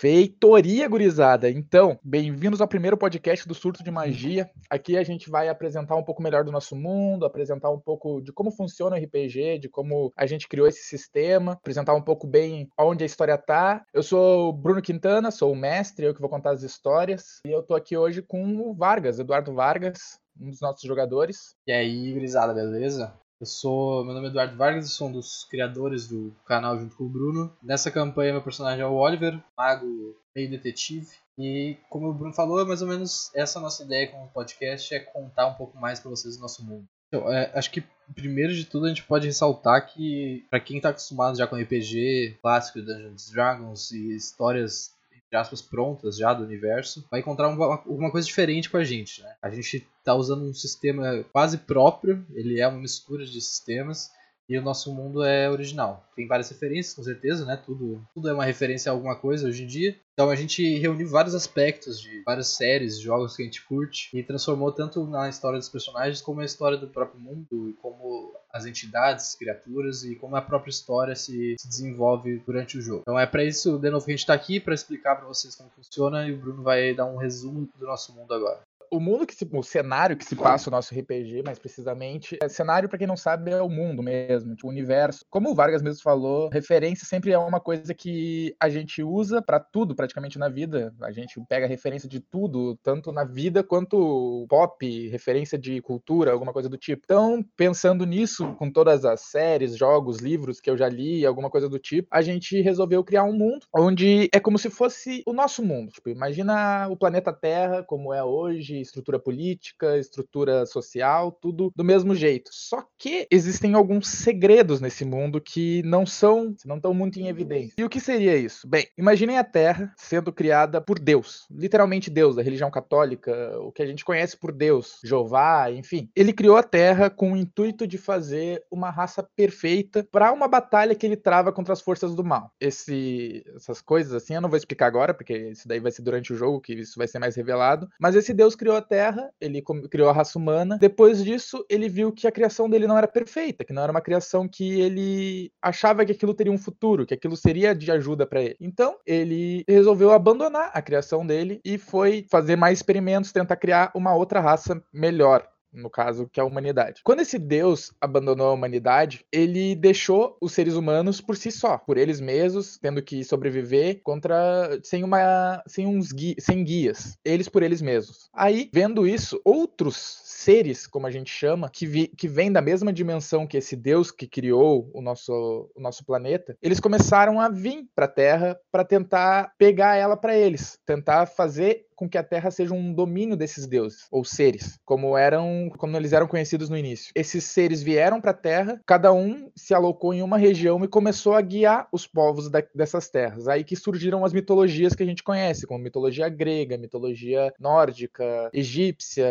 Feitoria gurizada. Então, bem-vindos ao primeiro podcast do Surto de Magia. Aqui a gente vai apresentar um pouco melhor do nosso mundo, apresentar um pouco de como funciona o RPG, de como a gente criou esse sistema, apresentar um pouco bem onde a história tá. Eu sou o Bruno Quintana, sou o mestre, eu que vou contar as histórias. E eu tô aqui hoje com o Vargas, Eduardo Vargas, um dos nossos jogadores. E aí, gurizada, beleza? Eu sou, meu nome é Eduardo Vargas, eu sou um dos criadores do canal junto com o Bruno. Nessa campanha meu personagem é o Oliver, mago meio detetive. E como o Bruno falou, é mais ou menos essa nossa ideia com o podcast é contar um pouco mais para vocês do nosso mundo. Então, é, acho que primeiro de tudo a gente pode ressaltar que para quem está acostumado já com RPG clássico, Dungeons Dragons e histórias aspas, prontas já do universo, vai encontrar uma, alguma coisa diferente com a gente. Né? A gente está usando um sistema quase próprio, ele é uma mistura de sistemas, e o nosso mundo é original. Tem várias referências, com certeza, né? Tudo, tudo é uma referência a alguma coisa hoje em dia. Então a gente reuniu vários aspectos de várias séries, jogos que a gente curte e transformou tanto na história dos personagens como na história do próprio mundo e como as entidades, criaturas e como a própria história se, se desenvolve durante o jogo. Então é para isso, de novo, que a gente está aqui para explicar para vocês como funciona e o Bruno vai dar um resumo do nosso mundo agora o mundo que se, o cenário que se passa o nosso RPG, mais precisamente, é, cenário para quem não sabe é o mundo mesmo, tipo, o universo. Como o Vargas mesmo falou, referência sempre é uma coisa que a gente usa para tudo praticamente na vida. A gente pega referência de tudo, tanto na vida quanto pop, referência de cultura, alguma coisa do tipo. Então, pensando nisso, com todas as séries, jogos, livros que eu já li, alguma coisa do tipo, a gente resolveu criar um mundo onde é como se fosse o nosso mundo. Tipo, imagina o planeta Terra como é hoje, estrutura política, estrutura social, tudo do mesmo jeito. Só que existem alguns segredos nesse mundo que não são, não estão muito em evidência. E o que seria isso? Bem, imaginem a Terra sendo criada por Deus, literalmente Deus, da religião católica, o que a gente conhece por Deus, Jeová, enfim. Ele criou a Terra com o intuito de fazer uma raça perfeita para uma batalha que ele trava contra as forças do mal. Esse, essas coisas assim, eu não vou explicar agora, porque isso daí vai ser durante o jogo que isso vai ser mais revelado, mas esse Deus criou criou a Terra, ele criou a raça humana. Depois disso, ele viu que a criação dele não era perfeita, que não era uma criação que ele achava que aquilo teria um futuro, que aquilo seria de ajuda para ele. Então, ele resolveu abandonar a criação dele e foi fazer mais experimentos, tentar criar uma outra raça melhor no caso, que é a humanidade. Quando esse Deus abandonou a humanidade, ele deixou os seres humanos por si só, por eles mesmos, tendo que sobreviver contra sem uma sem uns gui, sem guias, eles por eles mesmos. Aí, vendo isso, outros seres, como a gente chama, que, vi, que vêm da mesma dimensão que esse Deus que criou o nosso, o nosso planeta, eles começaram a vir para a Terra para tentar pegar ela para eles, tentar fazer com que a Terra seja um domínio desses deuses ou seres, como eram, como eles eram conhecidos no início. Esses seres vieram para a Terra, cada um se alocou em uma região e começou a guiar os povos da, dessas terras. Aí que surgiram as mitologias que a gente conhece, como mitologia grega, mitologia nórdica, egípcia,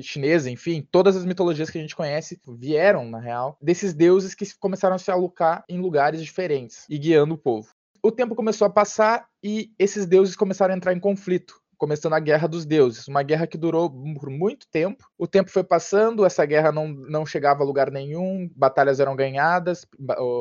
chinesa, enfim, todas as mitologias que a gente conhece vieram, na real, desses deuses que começaram a se alocar em lugares diferentes e guiando o povo. O tempo começou a passar e esses deuses começaram a entrar em conflito começando a Guerra dos Deuses, uma guerra que durou por muito tempo. O tempo foi passando, essa guerra não, não chegava a lugar nenhum, batalhas eram ganhadas,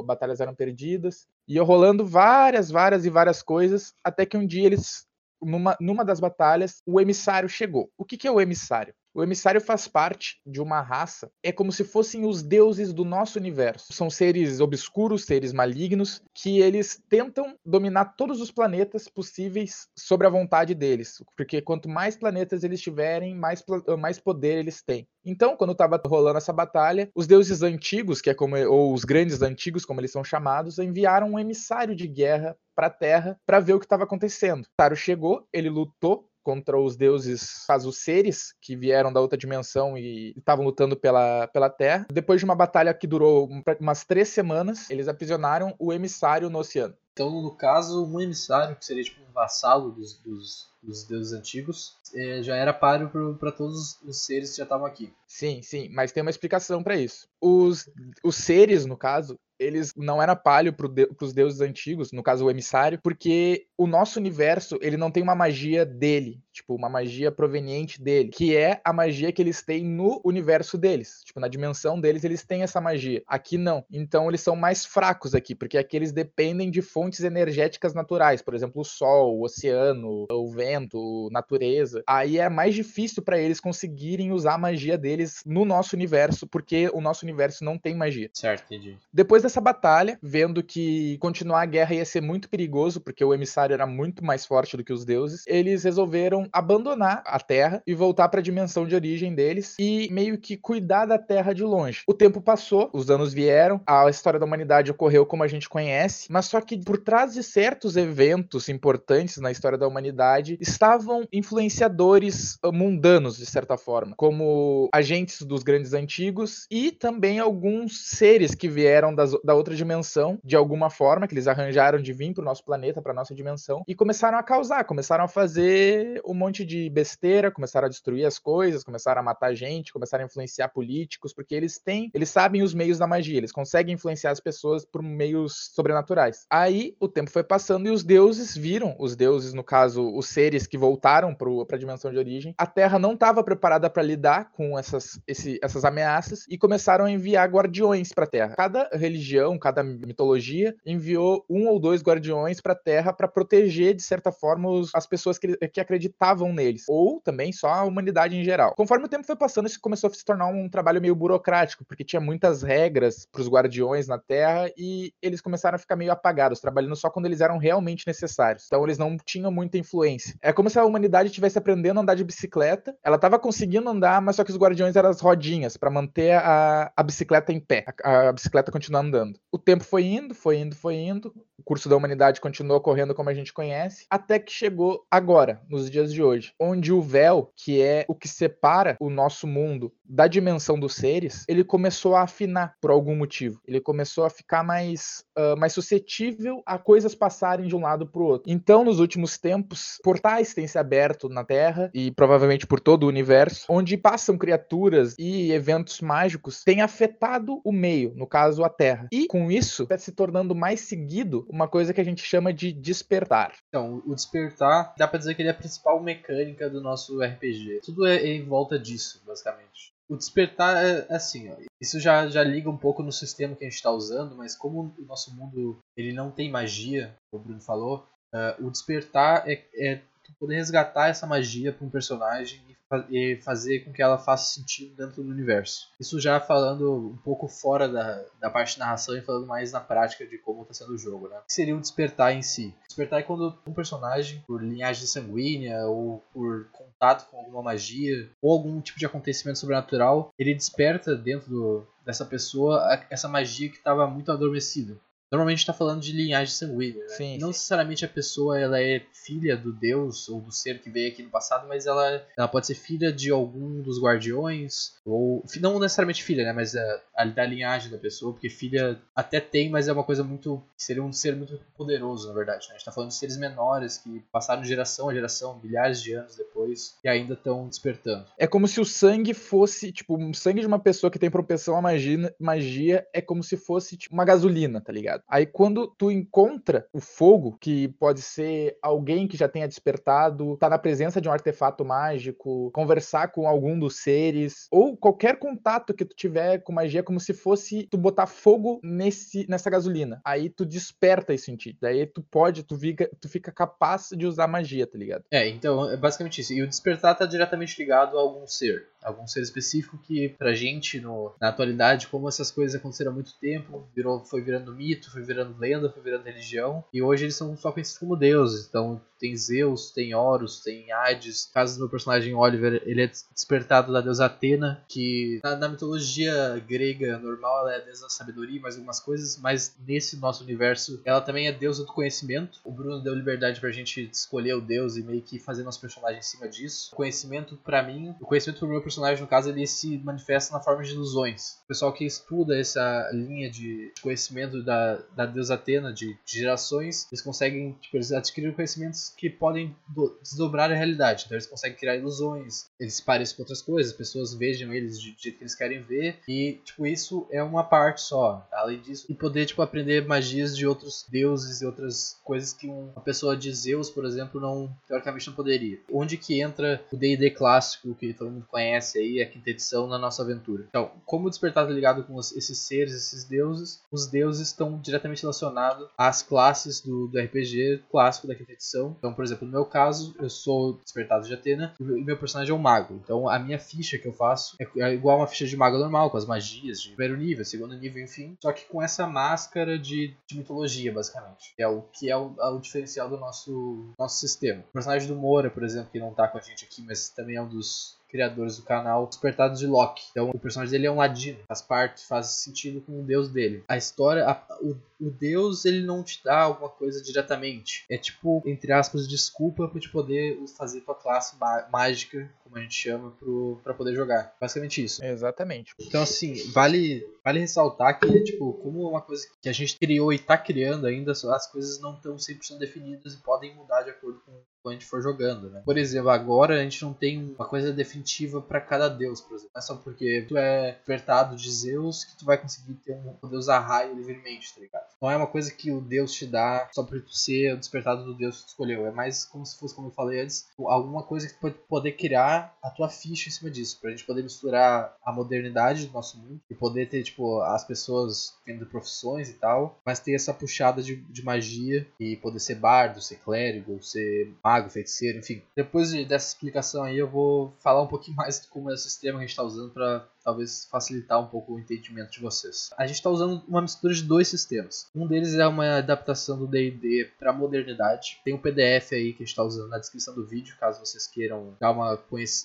batalhas eram perdidas, e rolando várias, várias e várias coisas, até que um dia eles, numa, numa das batalhas, o emissário chegou. O que, que é o emissário? O emissário faz parte de uma raça, é como se fossem os deuses do nosso universo. São seres obscuros, seres malignos, que eles tentam dominar todos os planetas possíveis sobre a vontade deles. Porque quanto mais planetas eles tiverem, mais, mais poder eles têm. Então, quando estava rolando essa batalha, os deuses antigos, que é como ou os grandes antigos, como eles são chamados, enviaram um emissário de guerra para a Terra para ver o que estava acontecendo. Taro chegou, ele lutou contra os deuses, os seres que vieram da outra dimensão e estavam lutando pela, pela Terra. Depois de uma batalha que durou umas três semanas, eles aprisionaram o emissário no oceano. Então, no caso, um emissário, que seria tipo um vassalo dos, dos, dos deuses antigos, é, já era páreo para todos os seres que já estavam aqui. Sim, sim, mas tem uma explicação para isso. Os, os seres, no caso, eles não era palho pro de, deuses antigos, no caso o emissário, porque o nosso universo, ele não tem uma magia dele, tipo, uma magia proveniente dele, que é a magia que eles têm no universo deles. Tipo, na dimensão deles, eles têm essa magia. Aqui não. Então eles são mais fracos aqui, porque aqui eles dependem de fontes energéticas naturais, por exemplo, o sol, o oceano, o vento, natureza. Aí é mais difícil para eles conseguirem usar a magia deles no nosso universo, porque o nosso universo não tem magia. Certo, entendi. Depois dessa batalha, vendo que continuar a guerra ia ser muito perigoso, porque o emissário era muito mais forte do que os deuses, eles resolveram abandonar a Terra e voltar para a dimensão de origem deles e meio que cuidar da Terra de longe. O tempo passou, os anos vieram, a história da humanidade ocorreu como a gente conhece, mas só que por trás de certos eventos importantes na história da humanidade estavam influenciadores ah, mundanos, de certa forma, como agentes dos grandes antigos e também alguns seres que vieram das, da outra dimensão de alguma forma, que eles arranjaram de vir para o nosso planeta, para nossa dimensão, e começaram a causar, começaram a fazer um monte de besteira, começaram a destruir as coisas, começaram a matar gente, começaram a influenciar políticos, porque eles têm, eles sabem os meios da magia, eles conseguem influenciar as pessoas por meios sobrenaturais. Aí o tempo foi passando e os deuses viram, os deuses, no caso, os seres que voltaram para a dimensão de origem, a Terra não estava preparada para lidar com essas, esse, essas ameaças e começaram a enviar guardiões para a Terra. Cada religião, cada mitologia enviou um ou dois guardiões para a Terra para proteger, de certa forma, os, as pessoas que, que acreditavam neles, ou também só a humanidade em geral. Conforme o tempo foi passando, isso começou a se tornar um trabalho meio burocrático, porque tinha muitas regras para os guardiões na Terra e eles começaram a ficar meio apagados, trabalhando só quando eles eram realmente necessários. Então eles não tinham muita influência. É como se a humanidade estivesse aprendendo a andar de bicicleta, ela estava conseguindo andar, mas só que os guardiões eram as rodinhas para manter a, a bicicleta em pé, a, a bicicleta continuar andando. O tempo foi indo, foi indo, foi indo, o curso da humanidade continuou correndo como a gente conhece, até que chegou agora, nos dias hoje, onde o véu, que é o que separa o nosso mundo da dimensão dos seres, ele começou a afinar por algum motivo. Ele começou a ficar mais, uh, mais suscetível a coisas passarem de um lado para o outro. Então, nos últimos tempos, portais têm se aberto na Terra e provavelmente por todo o universo, onde passam criaturas e eventos mágicos, têm afetado o meio, no caso a Terra. E com isso, está se tornando mais seguido uma coisa que a gente chama de despertar. Então, o despertar, dá para dizer que ele é a principal mecânica do nosso RPG. Tudo é em volta disso, basicamente. O despertar é, é assim, ó, isso já, já liga um pouco no sistema que a gente está usando, mas como o nosso mundo ele não tem magia, como o Bruno falou, uh, o despertar é, é poder resgatar essa magia para um personagem e fazer com que ela faça sentido dentro do universo. Isso já falando um pouco fora da, da parte de narração e falando mais na prática de como está sendo o jogo, né? O que seria o despertar em si? Despertar é quando um personagem, por linhagem sanguínea ou por contato com alguma magia ou algum tipo de acontecimento sobrenatural, ele desperta dentro do, dessa pessoa essa magia que estava muito adormecida. Normalmente está falando de linhagem sanguínea, né? Sim, não sim. necessariamente a pessoa ela é filha do deus ou do ser que veio aqui no passado, mas ela, ela pode ser filha de algum dos guardiões ou não necessariamente filha, né? Mas é, a, da linhagem da pessoa, porque filha até tem, mas é uma coisa muito seria um ser muito poderoso, na verdade. Né? A gente está falando de seres menores que passaram de geração a geração, milhares de anos depois e ainda estão despertando. É como se o sangue fosse, tipo, o sangue de uma pessoa que tem propensão à magia, magia é como se fosse tipo, uma gasolina, tá ligado? Aí quando tu encontra o fogo, que pode ser alguém que já tenha despertado, tá na presença de um artefato mágico, conversar com algum dos seres, ou qualquer contato que tu tiver com magia, como se fosse tu botar fogo nesse, nessa gasolina. Aí tu desperta isso em ti. Daí tu pode, tu fica, tu fica capaz de usar magia, tá ligado? É, então é basicamente isso. E o despertar tá diretamente ligado a algum ser algum ser específico que pra gente no, na atualidade, como essas coisas aconteceram há muito tempo, virou, foi virando mito, foi virando lenda, foi virando religião, e hoje eles são só conhecidos como deuses. Então tem Zeus, tem Horus, tem Hades. No caso do meu personagem Oliver, ele é despertado da deusa Atena, que na, na mitologia grega normal ela é a deusa da sabedoria, mais algumas coisas, mas nesse nosso universo ela também é deusa do conhecimento. O Bruno deu liberdade pra gente escolher o deus e meio que fazer nosso personagem em cima disso. O conhecimento para mim, o conhecimento pro meu personagem personagem, no caso, ele se manifesta na forma de ilusões. O pessoal que estuda essa linha de conhecimento da, da deusa Atena, de, de gerações, eles conseguem, tipo, eles conhecimentos que podem do, desdobrar a realidade. Então eles conseguem criar ilusões, eles se parecem com outras coisas, as pessoas vejam eles de jeito que eles querem ver. E, tipo, isso é uma parte só. Além disso, e poder, tipo, aprender magias de outros deuses e outras coisas que uma pessoa de Zeus, por exemplo, não, teoricamente não poderia. Onde que entra o D&D clássico, que todo mundo conhece aí, a quinta edição, na nossa aventura. Então, como o Despertar tá ligado com esses seres, esses deuses, os deuses estão diretamente relacionados às classes do, do RPG clássico da quinta edição. Então, por exemplo, no meu caso, eu sou Despertado de Atena e meu personagem é um mago. Então, a minha ficha que eu faço é, é igual uma ficha de mago normal, com as magias de primeiro nível, segundo nível, enfim. Só que com essa máscara de, de mitologia, basicamente. É o que é o, é o diferencial do nosso, nosso sistema. O personagem do Moura, por exemplo, que não tá com a gente aqui, mas também é um dos criadores do canal Despertados de Loki. Então o personagem dele é um ladino, faz parte, faz sentido com o deus dele. A história, a, o, o deus ele não te dá alguma coisa diretamente. É tipo, entre aspas, desculpa pra te poder fazer tua classe mágica, como a gente chama, pro, pra poder jogar. Basicamente isso. Exatamente. Então assim, vale, vale ressaltar que, tipo, como uma coisa que a gente criou e tá criando ainda, as coisas não estão 100% definidas e podem mudar de acordo com quando a gente for jogando, né? Por exemplo, agora a gente não tem uma coisa definitiva para cada deus, por exemplo. Não é só porque tu é despertado de Zeus que tu vai conseguir ter um poder usar raio livremente, tá ligado? Não é uma coisa que o deus te dá só por tu ser o despertado do deus que tu escolheu. É mais como se fosse, como eu falei antes, alguma coisa que tu pode poder criar a tua ficha em cima disso. Pra gente poder misturar a modernidade do nosso mundo e poder ter, tipo, as pessoas tendo profissões e tal, mas ter essa puxada de, de magia e poder ser bardo, ser clérigo, ser mago, feiticeiro, enfim. Depois dessa explicação aí, eu vou falar um pouquinho mais de como é o sistema que a gente está usando para talvez facilitar um pouco o entendimento de vocês. A gente está usando uma mistura de dois sistemas. Um deles é uma adaptação do D&D para modernidade. Tem um PDF aí que a gente está usando na descrição do vídeo, caso vocês queiram dar uma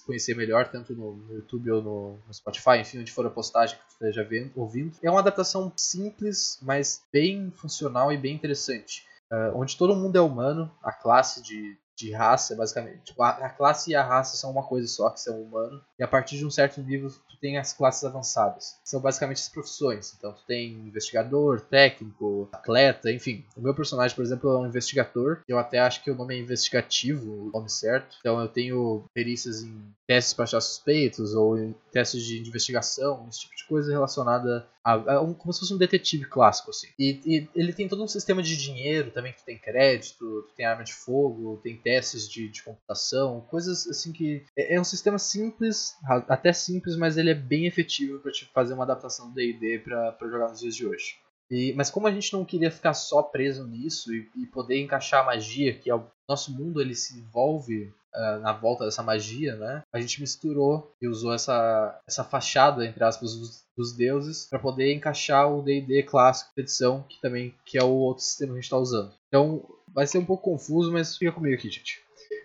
conhecer melhor, tanto no, no YouTube ou no, no, Spotify, enfim, onde for a postagem que você esteja vendo, ouvindo. É uma adaptação simples, mas bem funcional e bem interessante. Uh, onde todo mundo é humano, a classe de de raça, basicamente. Tipo, a, a, classe e a raça são uma coisa só, que são humanos. E a partir de um certo nível, tem as classes avançadas. São basicamente as profissões. Então, tu tem investigador, técnico, atleta, enfim. O meu personagem, por exemplo, é um investigador. Eu até acho que o nome é investigativo, o nome certo. Então, eu tenho perícias em testes para achar suspeitos ou em testes de investigação, esse tipo de coisa relacionada a, a um, como se fosse um detetive clássico, assim. E, e, ele tem todo um sistema de dinheiro também, que tem crédito, tu tem arma de fogo, tem testes de, de computação, coisas assim que. É, é, um sistema simples, até simples, mas ele é bem efetivo para te fazer uma adaptação do DD para jogar nos dias de hoje. E, mas como a gente não queria ficar só preso nisso e, e poder encaixar a magia, que é o nosso mundo ele se envolve uh, na volta dessa magia, né? A gente misturou e usou essa, essa fachada, entre aspas, dos, dos deuses para poder encaixar o D&D clássico da edição, que também que é o outro sistema que a gente está usando. Então vai ser um pouco confuso, mas fica comigo aqui, gente.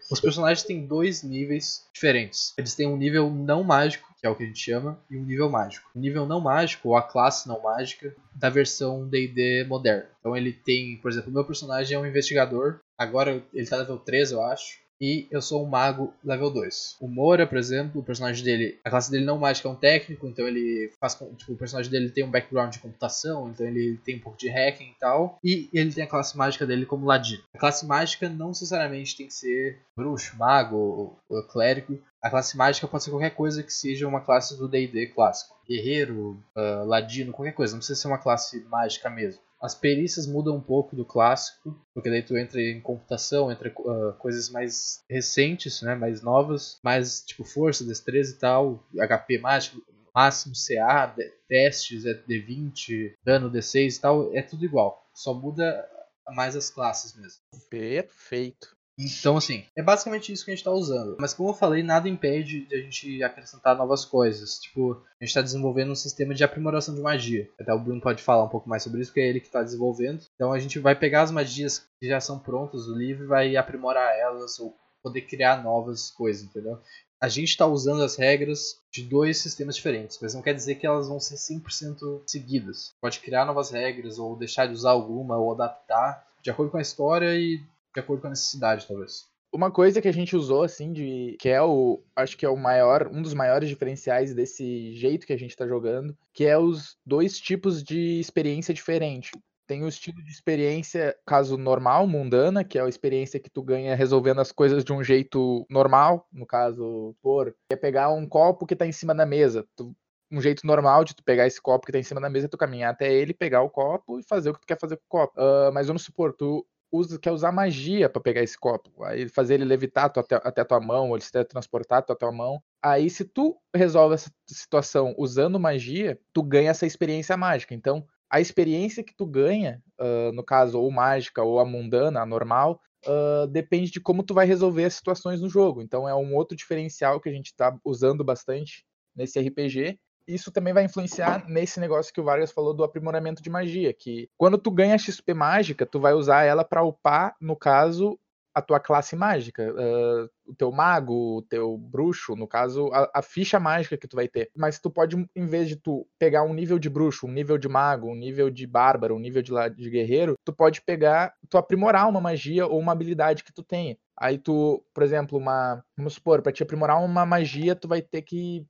Os personagens têm dois níveis diferentes. Eles têm um nível não mágico, que é o que a gente chama, e um nível mágico. O nível não mágico, ou a classe não mágica, da versão D&D moderna. Então ele tem, por exemplo, o meu personagem é um investigador, agora ele tá level 3, eu acho, e eu sou um mago level 2. O Moura, por exemplo, o personagem dele, a classe dele não mágica é um técnico, então ele faz tipo, o personagem dele tem um background de computação, então ele tem um pouco de hacking e tal, e ele tem a classe mágica dele como ladino. A classe mágica não necessariamente tem que ser bruxo, mago ou, clérigo. A classe mágica pode ser qualquer coisa que seja uma classe do D&D clássico. Guerreiro, uh, ladino, qualquer coisa. Não precisa ser uma classe mágica mesmo. As perícias mudam um pouco do clássico, porque daí tu entra em computação, entra uh, coisas mais recentes, né, mais novas, mais tipo força, destreza e tal, HP mágico, máximo CA, testes é D20, dano D6 e tal, é tudo igual. Só muda mais as classes mesmo. Perfeito. Então, assim, é basicamente isso que a gente está usando. Mas, como eu falei, nada impede de a gente acrescentar novas coisas. Tipo, a gente está desenvolvendo um sistema de aprimoração de magia. Até o Bruno pode falar um pouco mais sobre isso, porque é ele que está desenvolvendo. Então, a gente vai pegar as magias que já são prontas do livro e vai aprimorar elas ou poder criar novas coisas, entendeu? A gente está usando as regras de dois sistemas diferentes, mas não quer dizer que elas vão ser 100% seguidas. Pode criar novas regras ou deixar de usar alguma ou adaptar de acordo com a história e de acordo com a necessidade, talvez. Uma coisa que a gente usou, assim, de. que é o. Acho que é o maior, um dos maiores diferenciais desse jeito que a gente tá jogando, que é os dois tipos de experiência diferente. Tem o estilo de experiência, caso normal, mundana, que é a experiência que tu ganha resolvendo as coisas de um jeito normal. No caso, por é pegar um copo que tá em cima da mesa. Tu, um jeito normal de tu pegar esse copo que tá em cima da mesa, tu caminhar até ele, pegar o copo e fazer o que tu quer fazer com o copo. Uh, mas vamos supor, tu usa, quer usar magia para pegar esse copo. Aí fazer ele levitar até, até a tua mão, ou ele se teletransportar até a tua mão. Aí, se tu resolve essa situação usando magia, tu ganha essa experiência mágica. Então, a experiência que tu ganha, uh, no caso, ou mágica, ou a mundana, a normal, uh, depende de como tu vai resolver as situações no jogo. Então é um outro diferencial que a gente está usando bastante nesse RPG. Isso também vai influenciar nesse negócio que o Vargas falou do aprimoramento de magia, que quando tu ganha XP mágica, tu vai usar ela para upar, no caso, a tua classe mágica, uh, o teu mago, o teu bruxo, no caso, a, a, ficha mágica que tu vai ter. Mas tu pode, em vez de tu pegar um nível de bruxo, um nível de mago, um nível de bárbaro, um nível de, de guerreiro, tu pode pegar, tu aprimorar uma magia ou uma habilidade que tu tenha. Aí tu, por exemplo, uma, vamos supor, para te aprimorar uma magia, tu vai ter que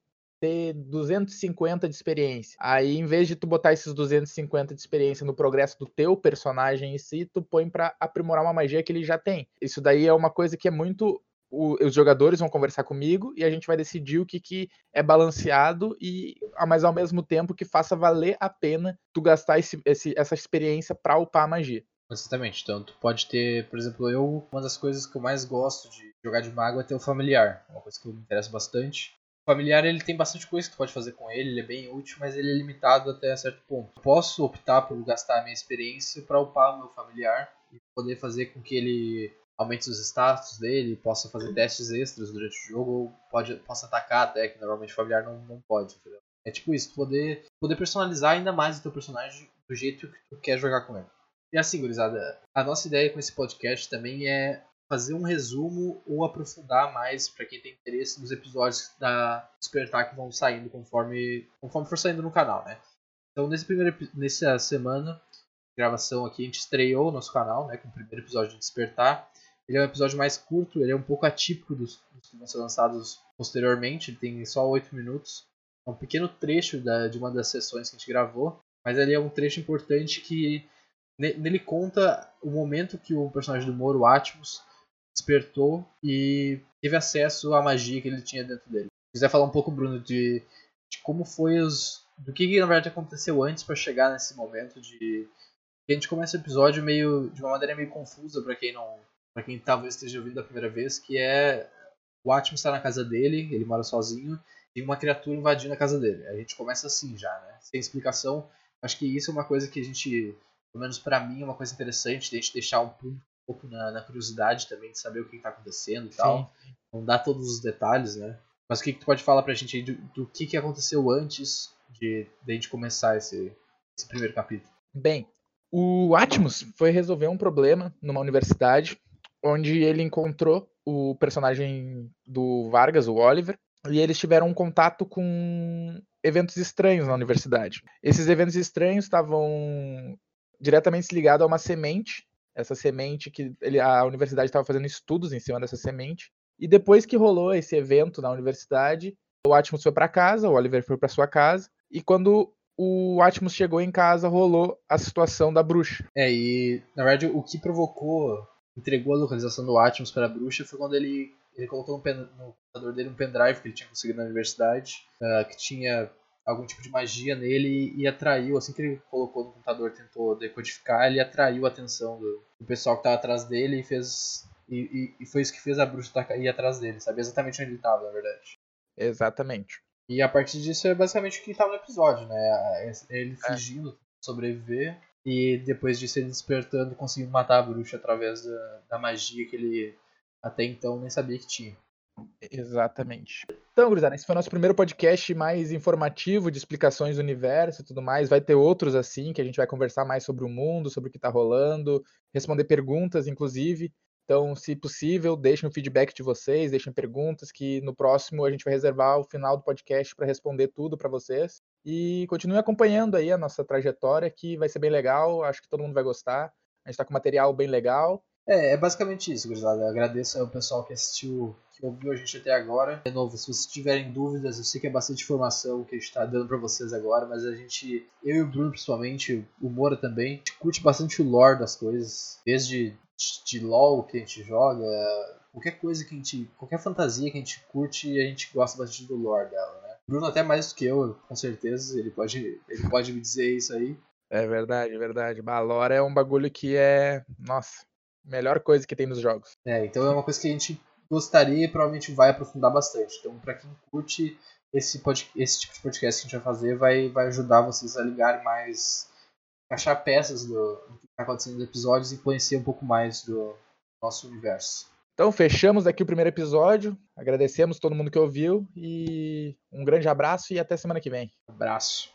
ter 250 de experiência. Aí, em vez de tu botar esses 250 de experiência no progresso do teu personagem em si, tu põe para aprimorar uma magia que ele já tem. Isso daí é uma coisa que é muito os jogadores vão conversar comigo e a gente vai decidir o que, que é balanceado e mas ao mesmo tempo que faça valer a pena tu gastar esse, esse, essa experiência para upar a magia. Exatamente, então tu pode ter, por exemplo, eu, uma das coisas que eu mais gosto de jogar de mago é ter o familiar, uma coisa que me interessa bastante familiar ele tem bastante coisa que tu pode fazer com ele, ele é bem útil, mas ele é limitado até certo ponto. Eu posso optar por gastar a minha experiência para upar o meu familiar e poder fazer com que ele aumente os status dele, possa fazer testes extras durante o jogo, ou pode, possa atacar até, que normalmente o familiar não, não pode, entendeu? É tipo isso, poder, poder personalizar ainda mais o teu personagem do jeito que tu quer jogar com ele. E assim, gurizada, a nossa ideia com esse podcast também é fazer um resumo ou aprofundar mais para quem tem interesse nos episódios da Despertar que vão saindo conforme, conforme for saindo no canal, né? Então, nesse primeiro, nessa semana gravação aqui, a gente estreou o nosso canal, né, com o primeiro episódio de Despertar. Ele é um episódio mais curto, ele é um pouco atípico dos, dos que vão ser lançados posteriormente, ele tem só 8 minutos. É um pequeno trecho da, de uma das sessões que a gente gravou, mas ele é um trecho importante que nele conta o momento que o personagem do Moro, Atmos, despertou e teve acesso à magia que ele tinha dentro dele. Se quiser falar um pouco, Bruno, de, de como foi os. do que, que na verdade aconteceu antes para chegar nesse momento de. A gente começa o episódio meio de uma maneira meio confusa para quem não, para quem talvez esteja ouvindo a primeira vez, que é o Atmos está na casa dele, ele mora sozinho, e uma criatura invadindo a casa dele. A gente começa assim já, né? Sem explicação. Acho que isso é uma coisa que a gente, pelo menos para mim, é uma coisa interessante, de a gente deixar um público pouco na, na, curiosidade também de saber o que está acontecendo e Sim. tal. Não dá todos os detalhes, né? Mas o que, que tu pode falar pra gente aí do, do que, que aconteceu antes de, de a gente começar esse, esse primeiro capítulo? Bem, o Atmos foi resolver um problema numa universidade onde ele encontrou o personagem do Vargas, o Oliver, e eles tiveram um contato com eventos estranhos na universidade. Esses eventos estranhos estavam diretamente ligados a uma semente essa semente que ele, a universidade estava fazendo estudos em cima dessa semente. E depois que rolou esse evento na universidade, o Atmos foi para casa, o Oliver foi para sua casa, e quando o Atmos chegou em casa, rolou a situação da bruxa. É, e na verdade o que provocou, entregou a localização do Atmos para a bruxa foi quando ele, ele colocou no, pen, no computador dele um pendrive que ele tinha conseguido na universidade, uh, que tinha algum tipo de magia nele e atraiu, assim que ele colocou no computador, tentou decodificar, ele atraiu a atenção do, do pessoal que estava atrás dele e fez. E, e, e, foi isso que fez a bruxa ir atrás dele, sabia exatamente onde ele estava, na verdade. Exatamente. E a partir disso é basicamente o que estava no episódio, né? É, ele é. fugindo, é. sobreviver, e depois disso ele despertando e conseguindo matar a bruxa através da, da magia que ele até então nem sabia que tinha. Exatamente. Então, gurizada, esse foi o nosso primeiro podcast mais informativo de explicações do universo e tudo mais. Vai ter outros assim, que a gente vai conversar mais sobre o mundo, sobre o que está rolando, responder perguntas, inclusive. Então, se possível, deixem o feedback de vocês, deixem perguntas, que no próximo a gente vai reservar o final do podcast para responder tudo para vocês. E continue acompanhando aí a nossa trajetória, que vai ser bem legal, acho que todo mundo vai gostar. A gente está com material bem legal É, é basicamente isso, gurizada. Agradeço ao pessoal que assistiu, que ouviu a gente até agora. De novo, se vocês tiverem dúvidas, eu sei que é bastante informação que a gente está dando para vocês agora, mas a gente, eu e o Bruno principalmente, o Moura também, curte bastante o lore das coisas, desde de LoL que a gente joga, qualquer coisa que a gente, qualquer fantasia que a gente curte, a gente gosta bastante do lore dela, né? Bruno até mais do que eu, com certeza, ele pode, ele pode me dizer isso aí. É verdade, é verdade. A lore é um bagulho que é, nossa, melhor coisa que tem nos jogos. É, então é uma coisa que a gente gostaria e provavelmente vai aprofundar bastante. Então, para quem curte esse, pod, esse tipo de podcast que a gente vai fazer, vai, vai ajudar vocês a ligarem mais, achar peças do, do que está acontecendo nos episódios e conhecer um pouco mais do nosso universo. Então, fechamos aqui o primeiro episódio. Agradecemos todo mundo que ouviu e um grande abraço e até semana que vem. Abraço.